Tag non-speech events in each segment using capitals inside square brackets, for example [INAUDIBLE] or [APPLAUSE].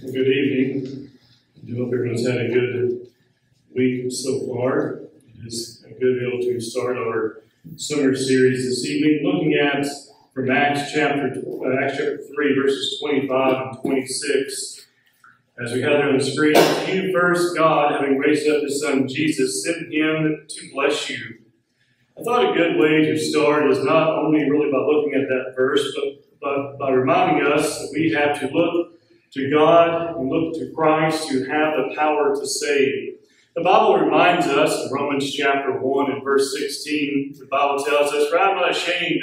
Good evening. I hope everyone's had a good week so far. It is a good be able to start our summer series this evening, looking at from Acts chapter uh, Acts chapter three, verses twenty-five and twenty-six. As we have there on the screen, you first, God, having raised up His Son Jesus, sent Him to bless you. I thought a good way to start is not only really by looking at that verse, but, but by reminding us that we have to look to God and look to Christ who have the power to save. The Bible reminds us in Romans chapter 1 and verse 16, the Bible tells us, For I am not ashamed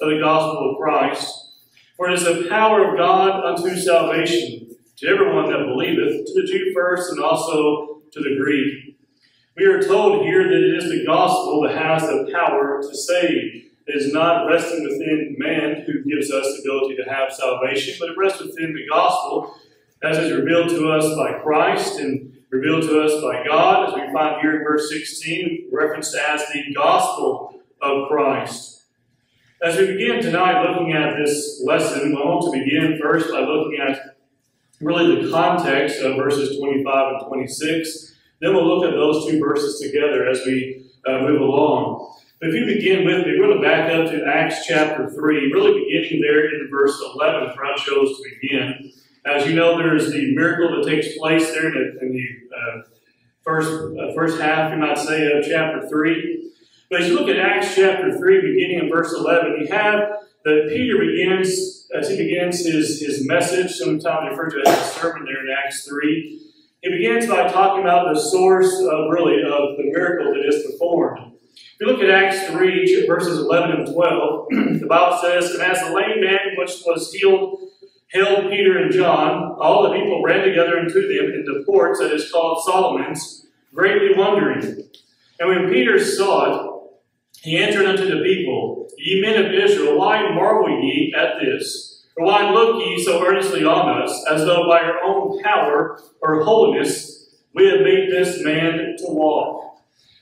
of the gospel of Christ, for it is the power of God unto salvation to everyone that believeth, to the Jew first and also to the Greek. We are told here that it is the gospel that has the power to save. Is not resting within man who gives us the ability to have salvation, but it rests within the gospel as is revealed to us by Christ and revealed to us by God, as we find here in verse 16, referenced as the gospel of Christ. As we begin tonight looking at this lesson, I want to begin first by looking at really the context of verses 25 and 26. Then we'll look at those two verses together as we uh, move along. But if you begin with me, we're going to back up to Acts chapter 3, really beginning there in verse 11, where I chose to begin. As you know, there is the miracle that takes place there in the, in the uh, first, uh, first half, you might say, of chapter 3. But as you look at Acts chapter 3, beginning in verse 11, you have that Peter begins, as he begins his, his message, sometimes referred to as a sermon there in Acts 3, he begins by talking about the source of really of the miracle that is performed. If you look at Acts 3, verses 11 and 12, [CLEARS THROAT] the Bible says, And as the lame man which was healed held Peter and John, all the people ran together unto them in the porch that is called Solomon's, greatly wondering. And when Peter saw it, he answered unto the people, Ye men of Israel, why marvel ye at this? For why look ye so earnestly on us, as though by our own power or holiness we have made this man to walk?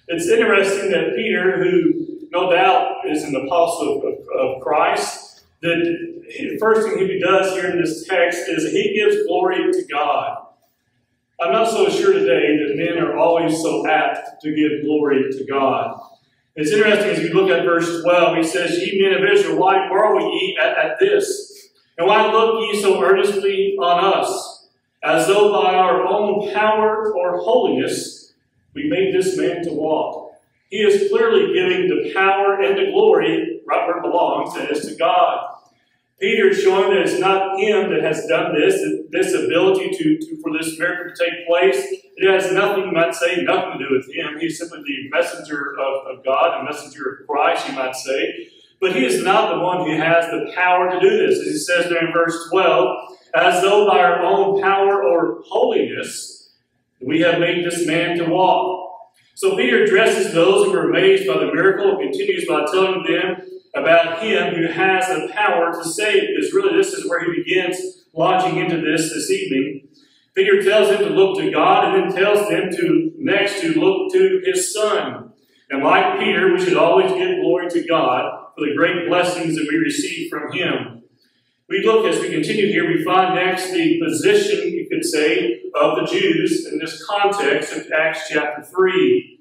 It's interesting that Peter, who no doubt is an apostle of, of, Christ, that the first thing he does here in this text is he gives glory to God. I'm not so sure today that men are always so apt to give glory to God. It's interesting as you look at verse 12, he says, Ye men of Israel, why marvel ye at, at this? And why look ye so earnestly on us, as though by our own power or holiness we made this man to walk. He is clearly giving the power and the glory right where it belongs, that is to God. Peter is showing that it's not him that has done this, this ability to, to for this miracle to take place. It has nothing, you might say, nothing to do with him. He's simply the messenger of, of God, a messenger of Christ, you might say. But he is not the one who has the power to do this. As he says there in verse 12, as though by our own power or holiness, we have made this man to walk. So Peter addresses those who are amazed by the miracle and continues by telling them about him who has the power to save. Because really, this is where he begins launching into this this evening. Peter tells them to look to God and then tells them to next to look to his son. And like Peter, we should always give glory to God for the great blessings that we receive from him. We look as we continue here, we find next the position, could say, of the Jews in this context of Acts chapter 3.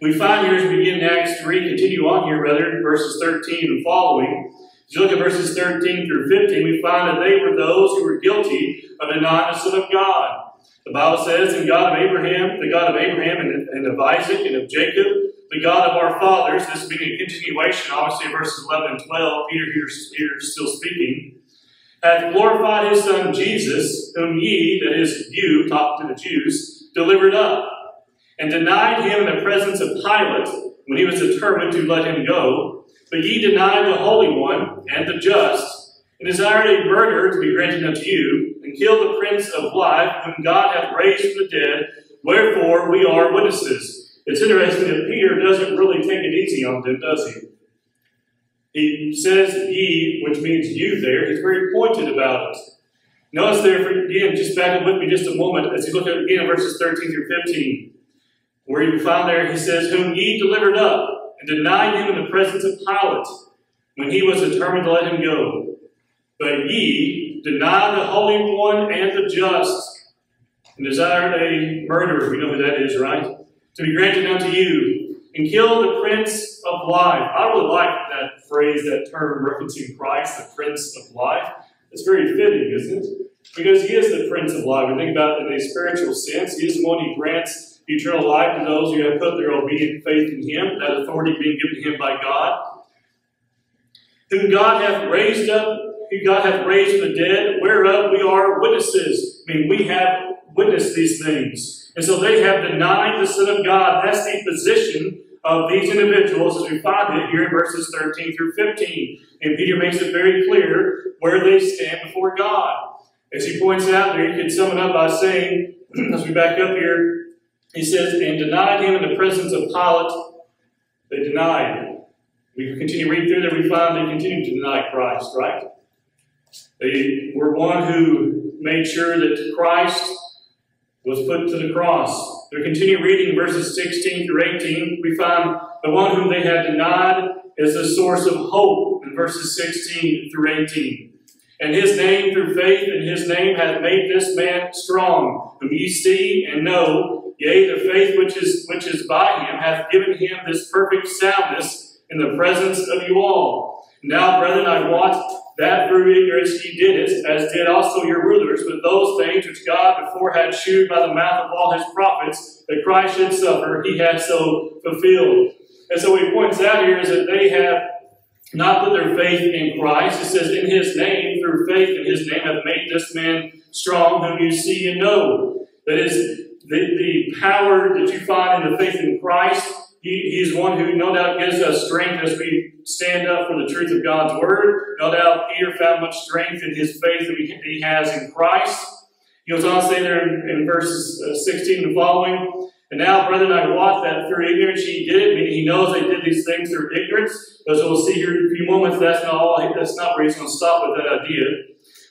We find here as we begin in Acts 3, continue on here rather, verses 13 and following. As you look at verses 13 through 15, we find that they were those who were guilty of denying the Son of God. The Bible says, "In God of Abraham, the God of Abraham and, and of Isaac and of Jacob, the God of our fathers, this being a continuation, obviously, verses 11 and 12, Peter here, here still speaking, hath glorified his Son Jesus, whom ye, that is, you, talking to the Jews, delivered up, and denied him in the presence of Pilate when he was determined to let him go. But ye denied the Holy One and the just, and desired a murder to be granted unto you, and killed the Prince of Life, whom God hath raised from the dead, wherefore we are witnesses. It's interesting that Peter doesn't really take it easy on them, does he? He says ye, which means you there. He's very pointed about it. Notice there, again, just back up with me just a moment as you look at again verses 13 through 15, where you find there, he says, Whom ye delivered up and denied him in the presence of Pilate when he was determined to let him go. But ye denied the Holy One and the just, and desired a murderer. We know who that is, right? To be granted unto you, and kill the Prince of Life. I really like that phrase, that term referencing Christ, the Prince of Life. It's very fitting, isn't it? Because he is the Prince of Life. We think about it in a spiritual sense. He is the one who grants eternal life to those who have put their obedient faith in him, that authority being given to him by God. Whom God hath raised up, who God hath raised from the dead, whereof we are witnesses. I mean, we have witnessed these things. And so they have denied the Son of God. That's the position of these individuals as we find it here in verses 13 through 15. And Peter makes it very clear where they stand before God. As he points out there, you can sum it up by saying, [CLEARS THROAT] as we back up here, he says, and denied him in the presence of Pilate. They denied. We continue reading through there, we find they continue to deny Christ, right? They were one who made sure that Christ was put to the cross. We continue reading verses 16 through 18. We find the one whom they had denied is the source of hope in verses 16 through 18. And his name through faith in his name hath made this man strong, whom ye see and know, yea, the faith which is which is by him hath given him this perfect soundness in the presence of you all. Now, brethren, I wot that through ignorance ye did it, as did also your rulers, with those things which God before had shewed by the mouth of all his prophets, that Christ should suffer, he had so fulfilled. And so he points out here is that they have not put their faith in Christ. It says, in his name, through faith in his name, have made this man strong, whom you see and know. That is, the, the power that you find in the faith in Christ he, he's one who no doubt gives us strength as we stand up for the truth of God's word. No doubt Peter found much strength in his faith that he has in Christ. He goes on to say there in, in verses uh, 16 and following, and now, brethren, I wot that through ignorance he did it, meaning he knows they did these things through ignorance. As we'll see here in a few moments, that's not all, that's not where he's going to stop with that idea.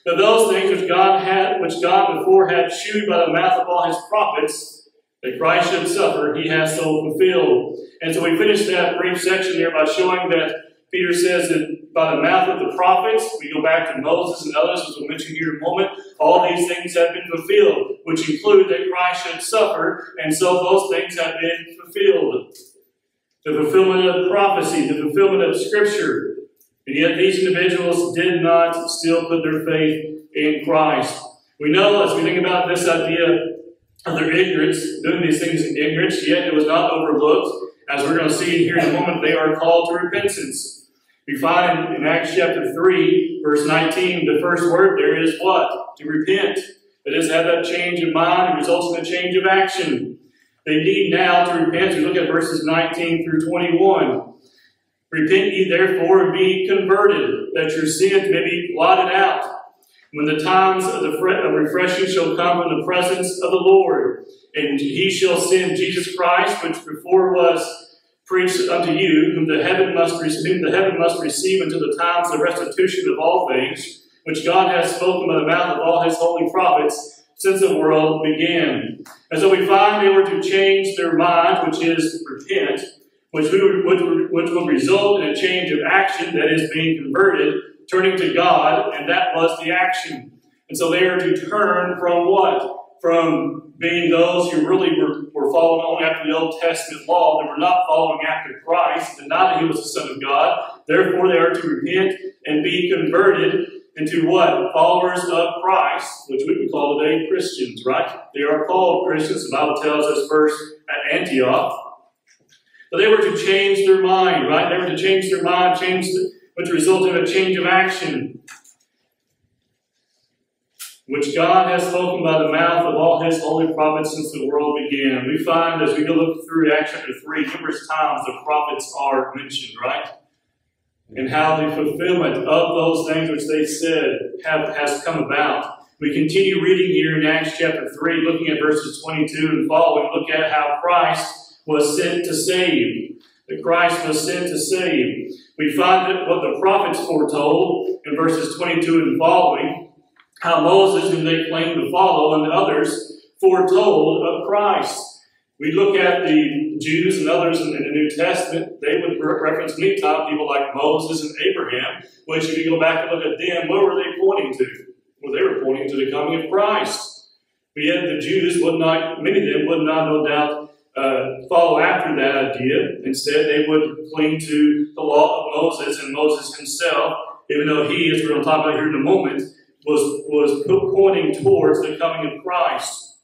But those things which God had, which God before had shewed by the mouth of all his prophets, that Christ should suffer, he has so fulfilled. And so we finish that brief section there by showing that Peter says that by the mouth of the prophets, we go back to Moses and others, as we'll mention here in a moment, all these things have been fulfilled, which include that Christ should suffer, and so those things have been fulfilled. The fulfillment of prophecy, the fulfillment of Scripture. And yet these individuals did not still put their faith in Christ. We know as we think about this idea of their ignorance, doing these things in ignorance, yet it was not overlooked. As we're going to see here in a moment, they are called to repentance. We find in Acts chapter 3, verse 19, the first word there is what? To repent. That is, have that change of mind, it results in a change of action. They need now to repent. We look at verses 19 through 21. Repent ye therefore and be converted, that your sins may be blotted out when the times of, the of refreshing shall come from the presence of the Lord, and he shall send Jesus Christ, which before was preached unto you, whom the heaven must receive, the heaven must receive until the times of restitution of all things, which God has spoken by the mouth of all his holy prophets since the world began. And so we find they were to change their mind, which is repent, which would, which, which would result in a change of action, that is, being converted, turning to God, and that was the action. And so they are to turn from what? From being those who really were, were following only after the Old Testament law. They were not following after Christ, not that he was the Son of God. Therefore, they are to repent and be converted into what? Followers of Christ, which we would call today Christians, right? They are called Christians. The Bible tells us first at Antioch. But they were to change their mind, right? They were to change their mind, change which resulted in a change of action, which God has spoken by the mouth of all his holy prophets since the world began. We find as we go look through Acts chapter 3, numerous times the prophets are mentioned, right? And how the fulfillment of those things which they said have, has come about. We continue reading here in Acts chapter 3, looking at verses 22 and following, look at how Christ was sent to save. That Christ was sent to save. We find that what the prophets foretold in verses 22 and following, how Moses, whom they claimed to follow, and others foretold of Christ. We look at the Jews and others in, the New Testament, they would reference many times people like Moses and Abraham, which if you go back and look at them, what were they pointing to? Well, they were pointing to the coming of Christ. But yet the Jews would not, many of them would not, no doubt, uh, follow after that idea. Instead, they would cling to the law of Moses and Moses himself, even though he, as we're going to talk about here in a moment, was, was pointing towards the coming of Christ.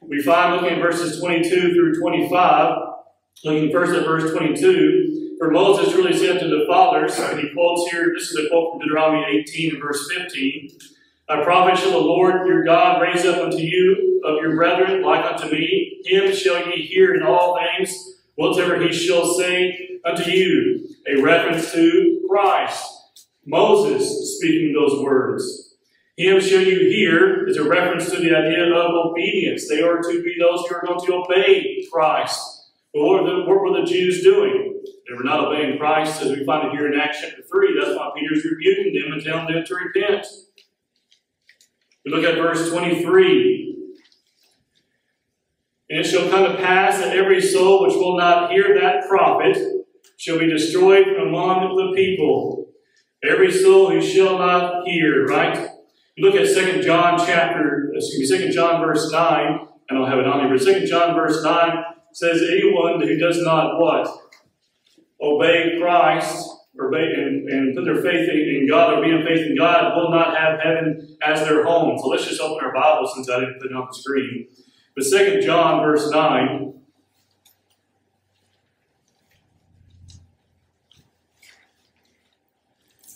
We find, looking at verses 22 through 25, looking first at verse 22, for Moses really said to the fathers, and he quotes here, this is a quote from Deuteronomy 18 and verse 15, a prophet shall the Lord your God raise up unto you of your brethren like unto me. Him shall ye hear in all things, whatsoever he shall say unto you. A reference to Christ. Moses speaking those words. Him shall you hear is a reference to the idea of obedience. They are to be those who are going to obey Christ. But what the, what were the Jews doing? They were not obeying Christ, as we find it here in Acts chapter 3. That's why Peter's rebuking them and telling them to repent. We look at verse 23. And it shall come to pass that every soul which will not hear that prophet shall be destroyed from among the people. Every soul who shall not hear, right? You look at 2 John chapter, excuse me, 2 John verse 9. and I don't have it on here, but 2 John verse 9 says, Anyone who does not what? Obey Christ or and, and put their faith in God or be in faith in God will not have heaven as their home. So let's just open our Bible since I didn't put it on the screen. But 2 John verse 9.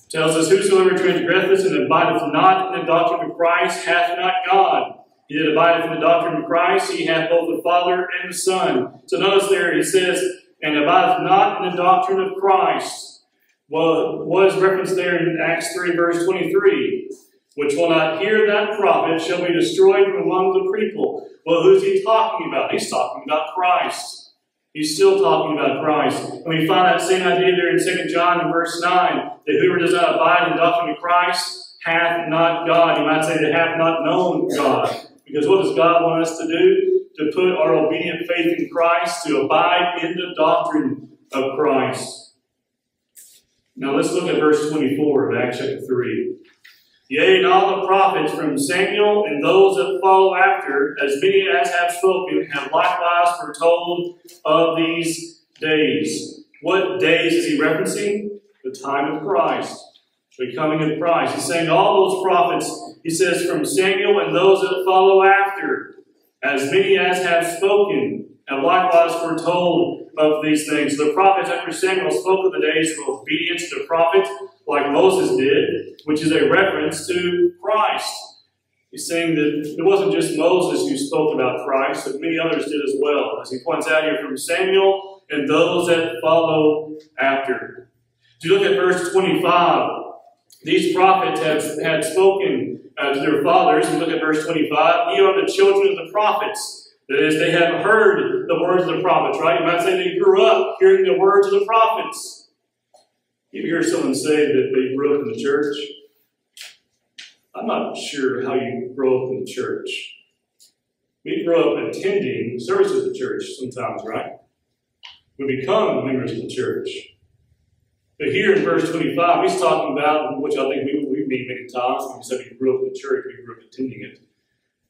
tells us, Whosoever transgresseth and abideth not in the doctrine of Christ hath not God. He that abideth in the doctrine of Christ, he hath both the Father and the Son. So notice there, he says, And abideth not in the doctrine of Christ. Well, what is referenced there in Acts 3, verse 23? Which will not hear that prophet shall be destroyed from among the people. Well, who's he talking about? He's talking about Christ. He's still talking about Christ. And we find that same idea there in 2 John in verse 9, that whoever does not abide in the doctrine of Christ hath not God. You might say that hath not known God. Because what does God want us to do? To put our obedient faith in Christ, to abide in the doctrine of Christ. Now let's look at verse 24 of Acts chapter 3. Yea, and all the prophets from Samuel and those that follow after, as many as have spoken, have likewise foretold of these days. What days is he referencing? The time of Christ, the coming of Christ. He's saying all those prophets, he says, from Samuel and those that follow after, as many as have spoken, have likewise foretold of these things. The prophets after Samuel spoke of the days of obedience to prophets, like Moses did, which is a reference to Christ. He's saying that it wasn't just Moses who spoke about Christ, but many others did as well, as he points out here from Samuel and those that follow after. If you look at verse 25, these prophets have, had spoken uh, to their fathers. You look at verse 25, ye are the children of the prophets that is, they have heard the words of the prophets, right? You might say they grew up hearing the words of the prophets. You hear someone say that they grew up in the church. I'm not sure how you grow up in the church. We grow up attending services of the church sometimes, right? We become members of the church. But here in verse 25, he's talking about, which I think we, we mean many times, when we said we grew up in the church, we grew up attending it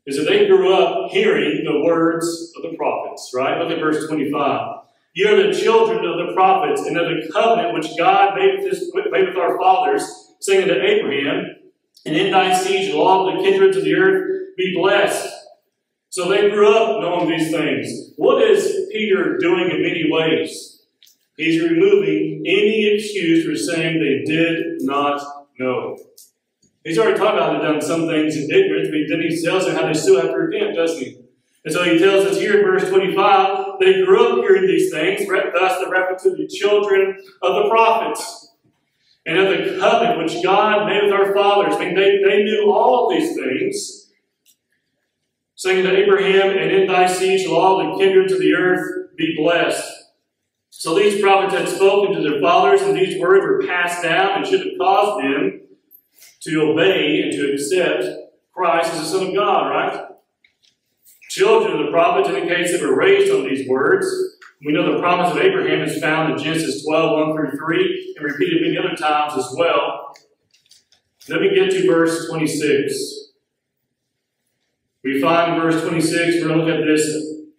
is that they grew up hearing the words of the prophets, right? Look at verse 25. You are the children of the prophets and of the covenant which God made with, his, made with our fathers, saying to Abraham, and in thy seed shall all the kindreds of the earth be blessed. So they grew up knowing these things. What is Peter doing in many ways? He's removing any excuse for saying they did not know. He's already talked about they've done some things in ignorance, but then he tells them how they still have to repent, doesn't he? And so he tells us here in verse 25, they grew up hearing these things, thus the reference to the children of the prophets and of the covenant which God made with our fathers. I mean, they, they knew all of these things, saying to Abraham, and in thy seed shall all the kindreds of the earth be blessed. So these prophets had spoken to their fathers, and these words were passed down and should have caused them to obey and to accept Christ as the Son of God, right? Children of the prophets indicates that were raised on these words. We know the promise of Abraham is found in Genesis 12, 1 through 3, and repeated many other times as well. Let me get to verse 26. We find in verse 26, we're going to look at this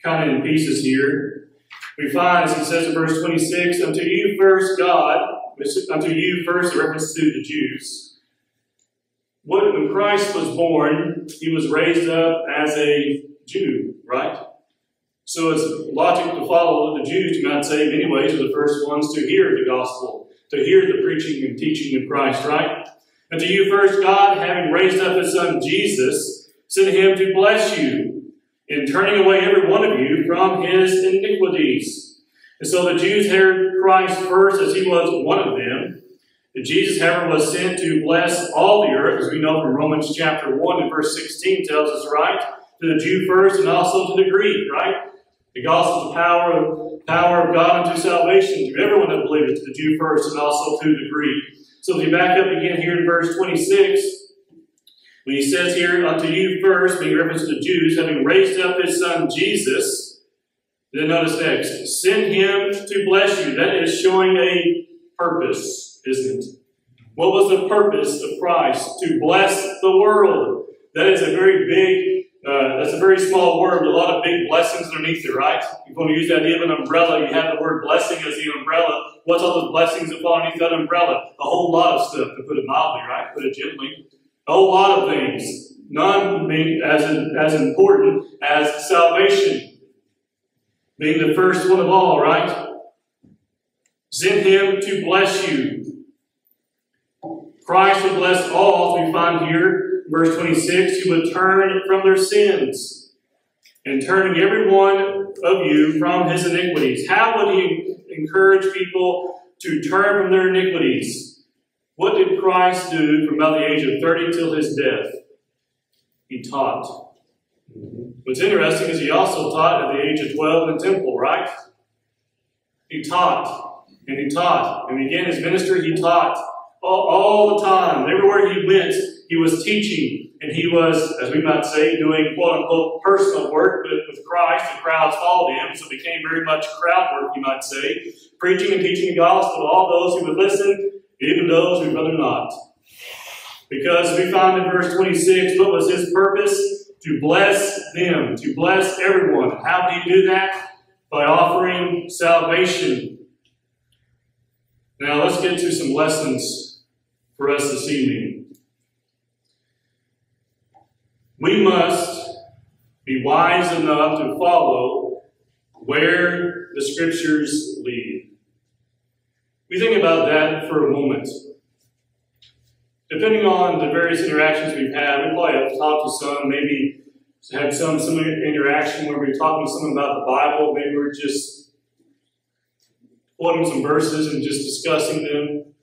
kind of in pieces here. We find, as he says in verse 26, unto you first, God, unto you first, a reference to the Jews. What, when Christ was born, he was raised up as a Jew, right? So it's logic to follow the Jews, you might say, in many ways, are the first ones to hear the gospel, to hear the preaching and teaching of Christ, right? And to you first, God, having raised up his son Jesus, sent him to bless you in turning away every one of you from his iniquities. And so the Jews heard Christ first as he was one of them. And Jesus, however, was sent to bless all the earth, as we know from Romans chapter 1 and verse 16 tells us, right? To the Jew first and also to the Greek, right? The gospel is the power of, power of God unto salvation to everyone that believes, to the Jew first and also to the Greek. So if you back up again here in verse 26, when he says here, unto you first, being reference to the Jews, having raised up his son Jesus, then notice next, send him to bless you. That is showing a purpose, isn't it? What was the purpose of Christ? To bless the world. That is a very big, uh, that's a very small word, a lot of big blessings underneath it, right? You want to use that idea of an umbrella, you have the word blessing as the umbrella. What's all the blessings that fall underneath that umbrella? A whole lot of stuff, to put it mildly, right? Put it gently. A whole lot of things. None being as, as important as salvation. Being the first one of all, right? Send him to bless you. Christ would bless all, as we find here, verse 26, who would turn from their sins and turning every one of you from his iniquities. How would he encourage people to turn from their iniquities? What did Christ do from about the age of 30 till his death? He taught. What's interesting is he also taught at the age of 12 in the temple, right? He taught, and he taught, and began his ministry, he taught all, all the time. Everywhere he went, he was teaching, and he was, as we might say, doing quote unquote personal work with, Christ. The crowds followed him, so it became very much crowd work, you might say, preaching and teaching the gospel to all those who would listen, even those who would rather not. Because we find in verse 26, what was his purpose? To bless them, to bless everyone. How did he do that? By offering salvation. Now let's get to some lessons for us this evening. We must be wise enough to follow where the scriptures lead. We think about that for a moment. Depending on the various interactions we've had, we probably have talked to some, maybe had some some interaction where we are talking to someone about the Bible, maybe we're just quoting some verses and just discussing them.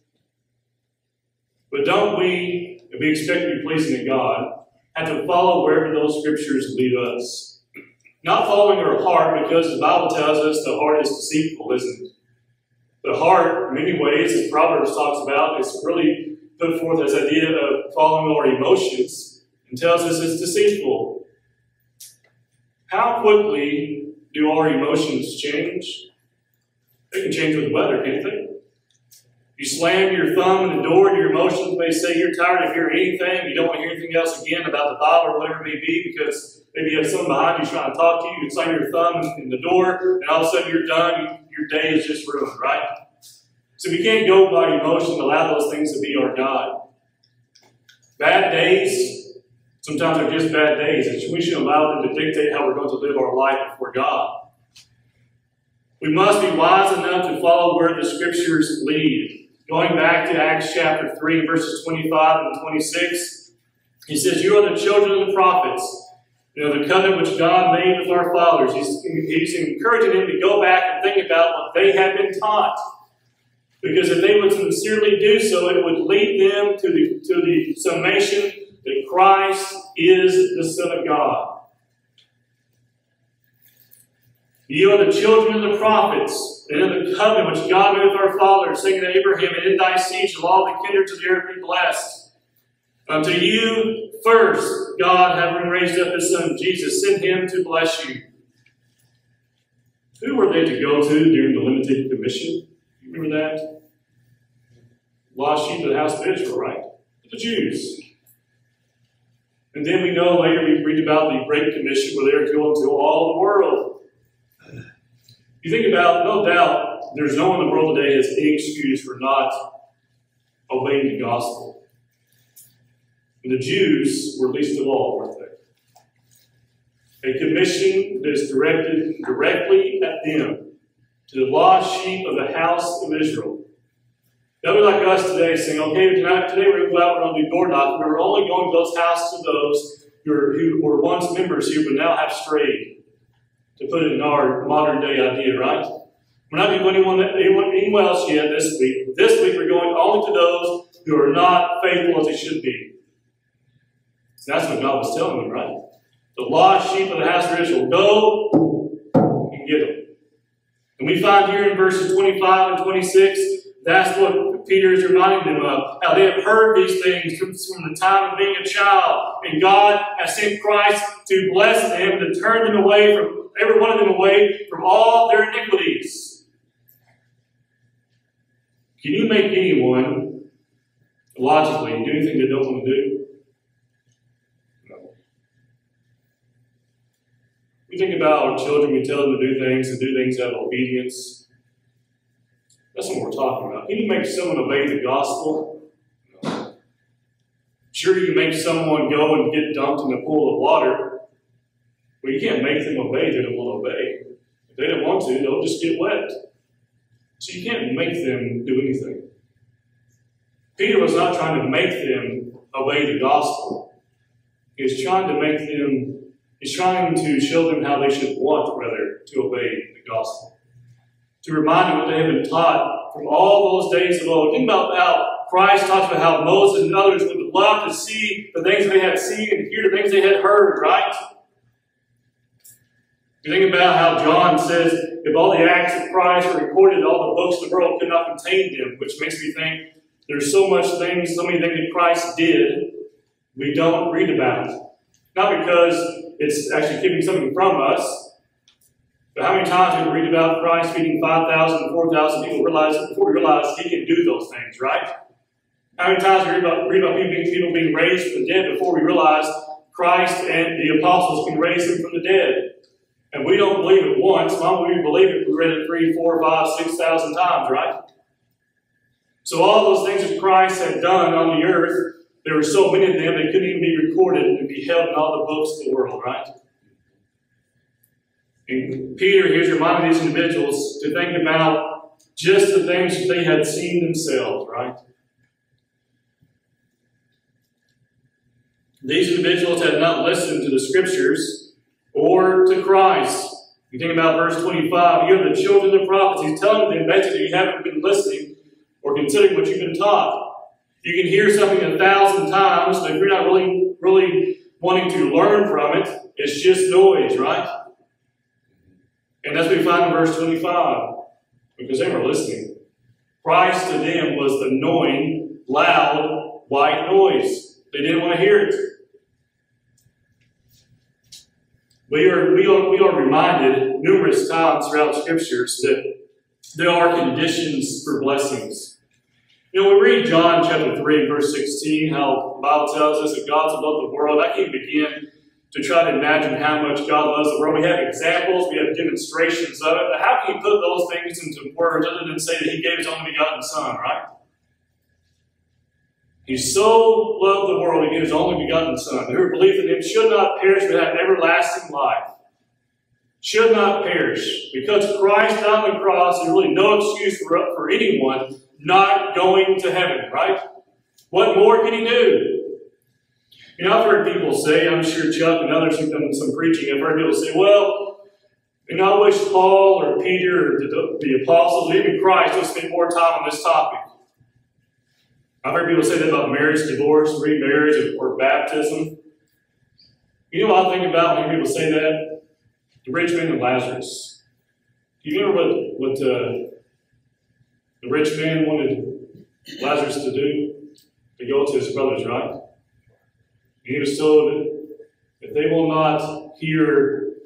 But don't we, if we expect to be pleasing to God, have to follow wherever those scriptures lead us? Not following our heart, because the Bible tells us the heart is deceitful, isn't it? The heart, in many ways, as Proverbs talks about, is really put forth this idea of following our emotions and tells us it's deceitful. How quickly do our emotions change? They can change with the weather, can't they? You slam your thumb in the door, and your emotions may say you're tired of hearing anything. You don't want to hear anything else again about the Bible or whatever it may be because maybe you have someone behind you trying to talk to you. You slam your thumb in the door, and all of a sudden you're done. Your day is just ruined, right? So we can't go by emotion allow those things to be our God. Bad days, sometimes are just bad days. And we should allow them to dictate how we're going to live our life before God. We must be wise enough to follow where the scriptures lead. Going back to Acts chapter 3, verses 25 and 26, he says, You are the children of the prophets. You know, the covenant which God made with our fathers. He's, he's encouraging them to go back and think about what they had been taught. Because if they would sincerely do so, it would lead them to the, to the summation that Christ is the Son of God. You are the children of the prophets, and of the covenant which God made with our fathers, saying to Abraham, And in thy seed shall all the kindreds of the earth be blessed. Um, Unto you first, God, having raised up his Son Jesus, sent him to bless you. Who were they to go to during the limited commission? You remember that? Lost sheep of the house of Israel, right? the Jews. And then we know later we read about the Great Commission where they're going to all the world. You think about, no doubt, there's no one in the world today has any excuse for not obeying the gospel. And the Jews were least of all, weren't they? A commission that is directed directly at them, to the lost sheep of the house of Israel. They'll be like us today saying, okay, tonight, today we're going to go out we're do door knocking. We're only going to those houses of those who, who were once members here but now have strayed, to put it in our modern day idea, right? We're not going to anyone, anyone, anyone else yet this week. This week we're going only to those who are not faithful as they should be. That's what God was telling them, right? The lost sheep of the house of Israel, go and get them. And we find here in verses 25 and 26, that's what Peter is reminding them of how they have heard these things from, from the time of being a child, and God has sent Christ to bless them, to turn them away from every one of them away from all their iniquities. Can you make anyone logically do anything they don't want to do? No. We think about our children, we tell them to do things and do things out of obedience. That's what we're talking about. Can you make someone obey the gospel? Sure, you make someone go and get dumped in a pool of water, but you can't make them obey. They don't want to obey. If they don't want to, they'll just get wet. So you can't make them do anything. Peter was not trying to make them obey the gospel. He was trying to make them, he's trying to show them how they should want, rather, to obey the gospel to remind them what they have been taught from all those days of old. Think about how Christ talks about how Moses and others would love to see the things they had seen and hear the things they had heard, right? You think about how John says, if all the acts of Christ were recorded, all the books of the world could not contain them, which makes me think there's so much things, so many things that Christ did, we don't read about. Not because it's actually keeping something from us, but how many times we read about Christ feeding 5,000 4,000 people realize, before we realize he can do those things, right? How many times we read about, read about people, people being raised from the dead before we realize Christ and the apostles can raise them from the dead? And we don't believe it once. Why would we believe it? We read it three, four, five, six thousand times, right? So all those things that Christ had done on the earth, there were so many of them they couldn't even be recorded and be held in all the books of the world, right? And Peter here's reminding these individuals to think about just the things that they had seen themselves, right? These individuals had not listened to the scriptures or to Christ. You think about verse 25, you have the children of the prophets. He's telling them basically you haven't been listening or considering what you've been taught. You can hear something a thousand times, but if you're not really, really wanting to learn from it, it's just noise, right? And that's what we find in verse 25, because they were listening. Christ to them was the annoying, loud, white noise. They didn't want to hear it. We are, we are, we are reminded numerous times throughout scriptures that there are conditions for blessings. You know, we read John chapter 3, verse 16, how the Bible tells us that God's above the world. I can't begin to try to imagine how much God loves the world. We have examples, we have demonstrations of it, but how can you put those things into words other than say that He gave His only begotten Son, right? He so loved the world, He gave His only begotten Son. Whoever believes in Him should not perish but have everlasting life. Should not perish. Because Christ died on the cross, there's really no excuse for, for anyone not going to heaven, right? What more can He do? You know, I've heard people say, I'm sure Chuck and others who've done some preaching, I've heard people say, well, you know, I wish Paul or Peter or the, the apostles, even Christ would spend more time on this topic. I've heard people say that about marriage, divorce, remarriage, or, baptism. You know what I think about when people say that? The rich man and Lazarus. Do you remember what, what uh, the rich man wanted Lazarus to do? To go to his brothers, right? And he was told if they will not hear,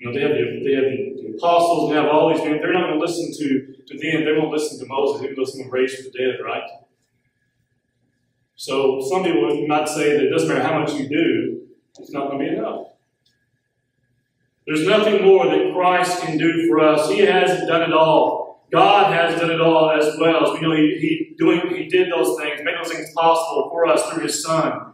you know, they have the, they have the, apostles and have all these men, they're not going to listen to, to them, they won't listen to Moses, they will listen to raise from the dead, right? So some people might say that it doesn't matter how much you do, it's not going to be enough. There's nothing more that Christ can do for us. He has done it all. God has done it all as well. As we know, he, he, doing, he did those things, made those things possible for us through His Son.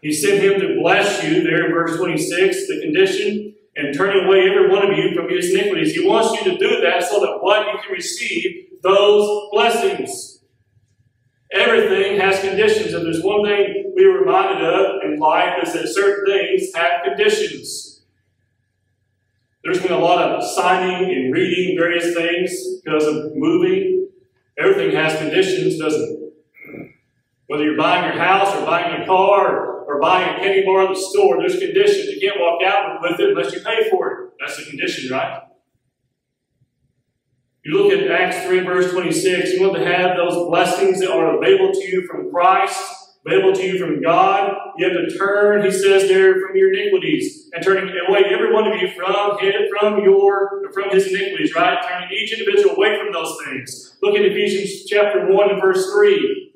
He sent Him to bless you, there in verse 26, the condition, and turning away every one of you from his iniquities. He wants you to do that so that what you can receive those blessings. Everything has conditions. and there's one thing we are reminded of in life is that certain things have conditions. There's been a lot of signing and reading various things because of moving. Everything has conditions, doesn't it? Whether you're buying your house or buying a car or, buying a candy bar at the store, there's conditions. You can't walk out with it unless you pay for it. That's the condition, right? You look at Acts 3, verse 26, you want to have those blessings that are available to you from Christ available to you from God. You have to turn, he says there, from your iniquities and turning away every one of you from his, from your from his iniquities, right? Turning each individual away from those things. Look at Ephesians chapter 1 and verse 3.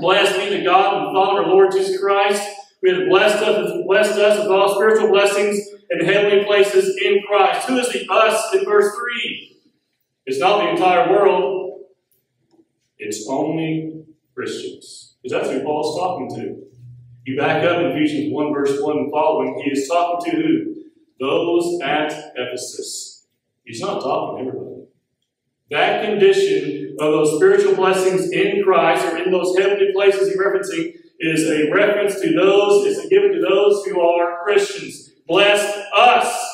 Blessed be the God and Father of our Lord Jesus Christ, who has blessed us, blessed us with all spiritual blessings in heavenly places in Christ. Who is the us in verse 3? It's not the entire world. It's only Christians. Because that's who Paul's talking to. You back up in Ephesians 1, verse 1 and following, he is talking to who? Those at Ephesus. He's not talking to everybody. That condition of those spiritual blessings in Christ or in those heavenly places he's referencing is a reference to those, is given to those who are Christians. Bless us,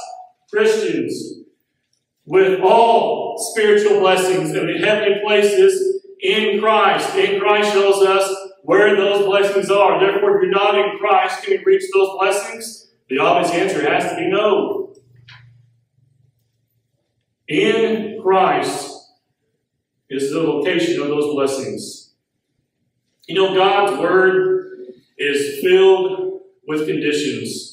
Christians, with all spiritual blessings in the heavenly places in Christ. In Christ shows us where those blessings are. Therefore, if you're not in Christ, can you reach those blessings? The obvious answer has to be no. In Christ is the location of those blessings. You know, God's Word is filled with conditions.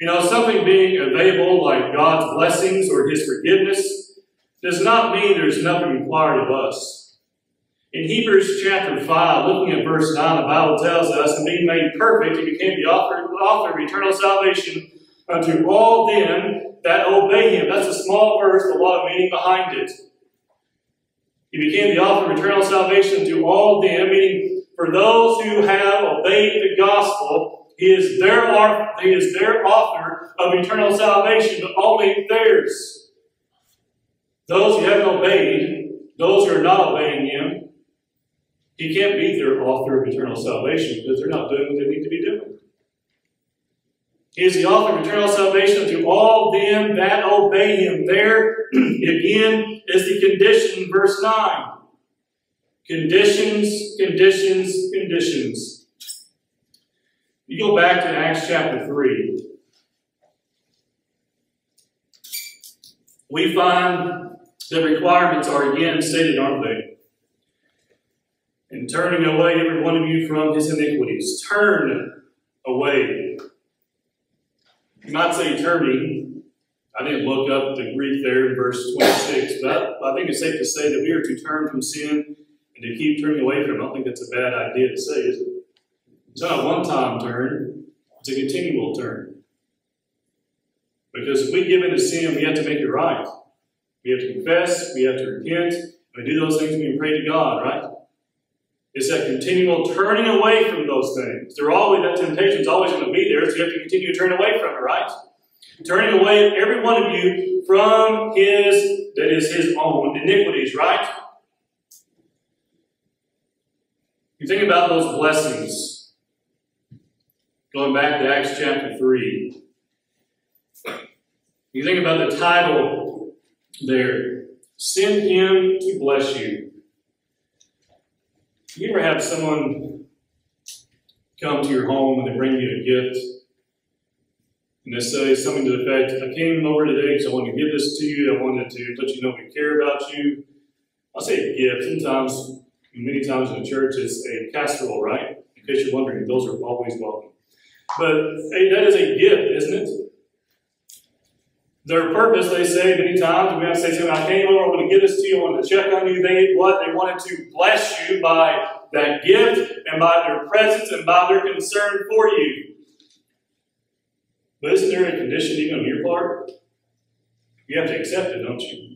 You know, something being available like God's blessings or His forgiveness does not mean there's nothing required of us. In Hebrews chapter 5, looking at verse 9, the Bible tells us, and being made perfect, he became the author, author of eternal salvation unto all them that obey him. That's a small verse, a lot of meaning behind it. He became the author of eternal salvation to all them, meaning for those who have obeyed the gospel, he is their, he is their author of eternal salvation, but only theirs. Those who haven't obeyed, those who are not obeying him, he can't be their author of eternal salvation because they're not doing what they need to be doing. He is the author of eternal salvation to all them that obey him. There, [CLEARS THROAT] again, is the condition, verse 9. Conditions, conditions, conditions. You go back to Acts chapter 3. We find the requirements are again stated, aren't they? and turning away every one of you from his iniquities. Turn away. You might say turning. I didn't look up the Greek there in verse 26, but I think it's safe to say that we are to turn from sin and to keep turning away from it. I don't think that's a bad idea to say, is it? It's not a one time turn, it's a continual turn. Because if we give in to sin, we have to make it right. We have to confess, we have to repent, we do those things, we pray to God, right? It's that continual turning away from those things. They're always that temptation is always going to be there, so you have to continue to turn away from it, right? Turning away every one of you from his that is his own iniquities, right? You think about those blessings. Going back to Acts chapter 3. You think about the title there. Send him to bless you. You ever have someone come to your home and they bring you a gift? And they say something to the effect, I came over today because I wanted to give this to you. I wanted to let you know we care about you. I'll say a gift. Sometimes, many times in the church, it's a casserole, right? In case you're wondering, those are always welcome. But that is a gift, isn't it? Their purpose, they say many times, we have to say something, I came over, I want to give this to you, I want to check on you. They what? They wanted to bless you by that gift and by their presence and by their concern for you. But isn't there a condition even on your part? You have to accept it, don't you?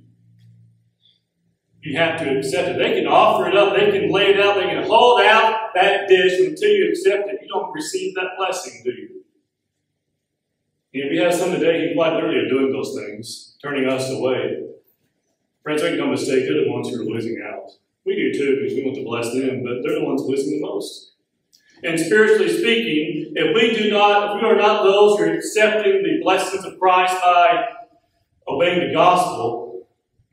You have to accept it. They can offer it up, they can lay it out, they can hold out that dish until you accept it. You don't receive that blessing, do you? And we have some today who quite literally are doing those things, turning us away. Friends, make no mistake, they're the ones who are losing out. We do too, because we want to bless them, but they're the ones losing the most. And spiritually speaking, if we do not, if we are not those who are accepting the blessings of Christ by obeying the gospel,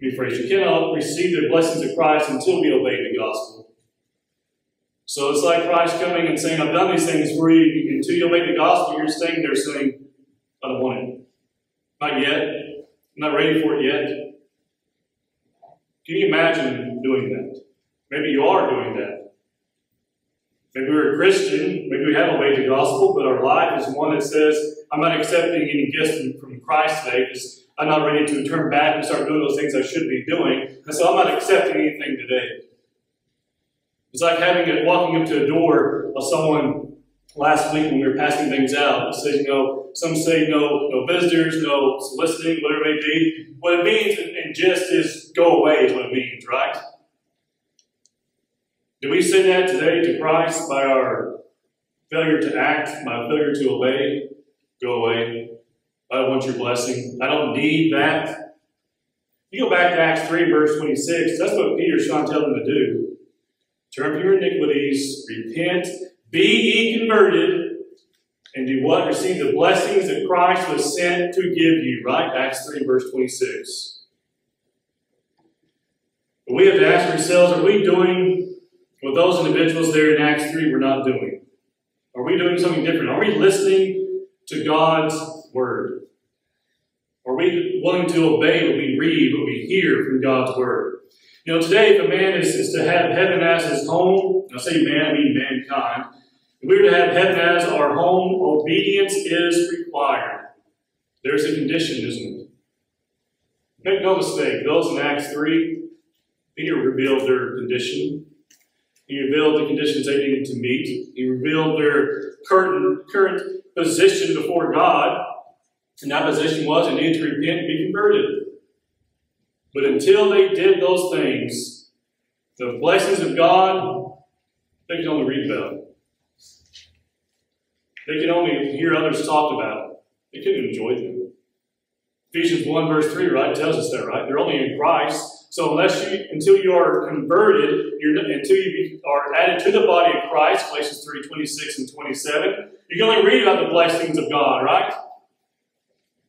me you cannot receive the blessings of Christ until we obey the gospel. So it's like Christ coming and saying, I've done these things for you. Until you obey the gospel, you're staying there saying, I don't want it. Not yet. I'm not ready for it yet. Can you imagine doing that? Maybe you are doing that. Maybe we're a Christian, maybe we have obeyed the gospel, but our life is one that says, I'm not accepting any gifts from Christ's sake because I'm not ready to turn back and start doing those things I should be doing. And so I'm not accepting anything today. It's like having it walking up to a door of someone last week when we were passing things out. It says, you know, some say no, no visitors, no soliciting, whatever it may be. What it means in just is go away is what it means, right? Do we say that today to Christ by our failure to act, by failure to obey? Go away. I don't want your blessing. I don't need that. You go back to Acts 3, verse 26. That's what Peter's trying to tell them to do. Turn from your iniquities, repent, be ye converted, and do what? Receive the blessings that Christ was sent to give you, right? Acts 3, verse 26. But we have to ask ourselves are we doing what those individuals there in Acts 3 were not doing? Are we doing something different? Are we listening to God's word? Are we willing to obey what we read, what we hear from God's word? You know, today, if a man is, is to have heaven as his home, I say man, I mean mankind, if we were to have heaven as our home, obedience is required. There's a condition, isn't it? Make no mistake, those in Acts 3, Peter revealed their condition. He revealed the conditions they needed to meet. He revealed their current, current position before God. And that position was they needed to repent and be converted. But until they did those things, the blessings of God, they could only read about. They could only hear others talk about. They couldn't enjoy them. Ephesians 1 verse 3, right, tells us that, right? They're only in Christ. So unless you, until you are converted, until you are added to the body of Christ, Galatians 3, 26 and 27, you can only read about the blessings of God, right?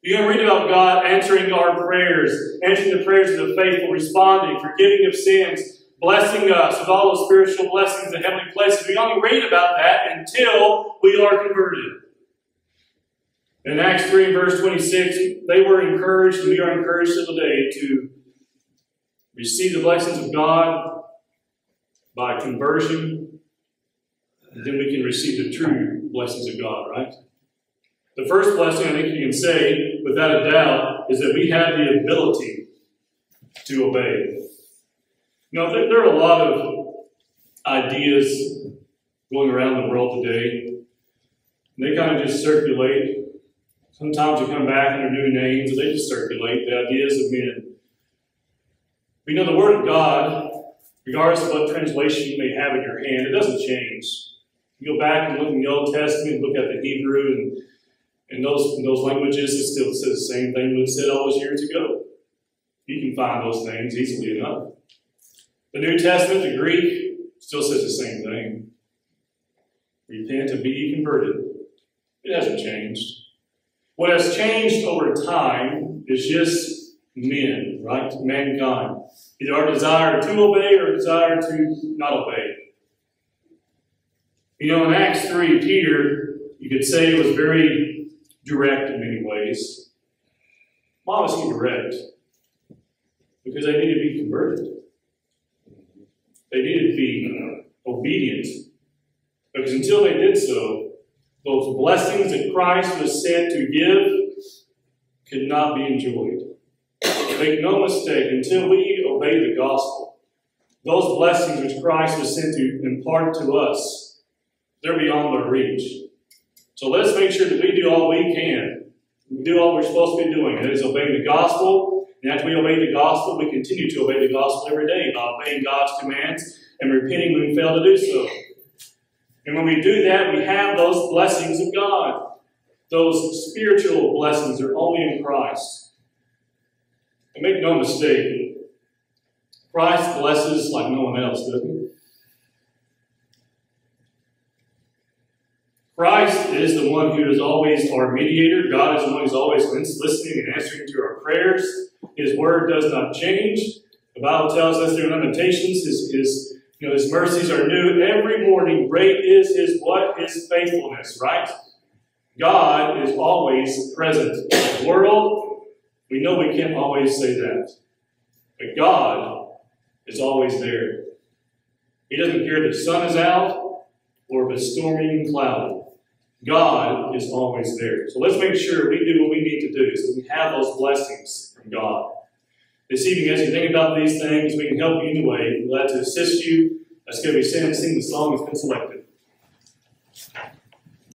You can read about God answering our prayers, answering the prayers of the faithful, responding, forgiving of sins, blessing us with all the spiritual blessings in heavenly places. We only read about that until we are converted. In Acts 3 verse 26, they were encouraged, and we are encouraged today to receive the blessings of God by conversion, then we can receive the true blessings of God, right? The first blessing I think you can say, without a doubt, is that we have the ability to obey. Now, there, there are a lot of ideas going around the world today. They kind of just circulate. Sometimes they come back under new names, they just circulate the ideas of men. We know the Word of God, regardless of what translation you may have in your hand, it doesn't change. You go back and look in the Old Testament, look at the Hebrew, and in those, in those languages, it still says the same thing that it said all those years ago. You can find those things easily enough. The New Testament, the Greek, still says the same thing. Repent and be converted. It hasn't changed. What has changed over time is just men, right? Mankind. Either our desire to obey or desire to not obey. You know, in Acts 3, Peter, you could say, it was very direct in many ways. Why was he direct? Because they needed to be converted. They needed to be obedient. Because until they did so, those blessings that Christ was sent to give could not be enjoyed. Make no mistake, until we obey the gospel, those blessings which Christ was sent to impart to us, they're beyond our reach. So let's make sure that we do all we can. We do all we're supposed to be doing, and that is obeying the gospel. And after we obey the gospel, we continue to obey the gospel every day by obeying God's commands and repenting when we fail to do so. And when we do that, we have those blessings of God. Those spiritual blessings are only in Christ. And make no mistake, Christ blesses like no one else, doesn't he? Christ is the one who is always our mediator. God is the one who's always listening and answering to our prayers. His word does not change. The Bible tells us through Lamentations, his, his, you know, his mercies are new every morning. Great is his what? His faithfulness, right? God is always present. In the world, we know we can't always say that. But God is always there. He doesn't care if the sun is out or if it's stormy and cloudy. God is always there. So let's make sure we do what we need to do so we have those blessings from God. This evening, as you think about these things, we can help you in any way. We're glad to assist you. That's going to be sing, sing the song that's been selected.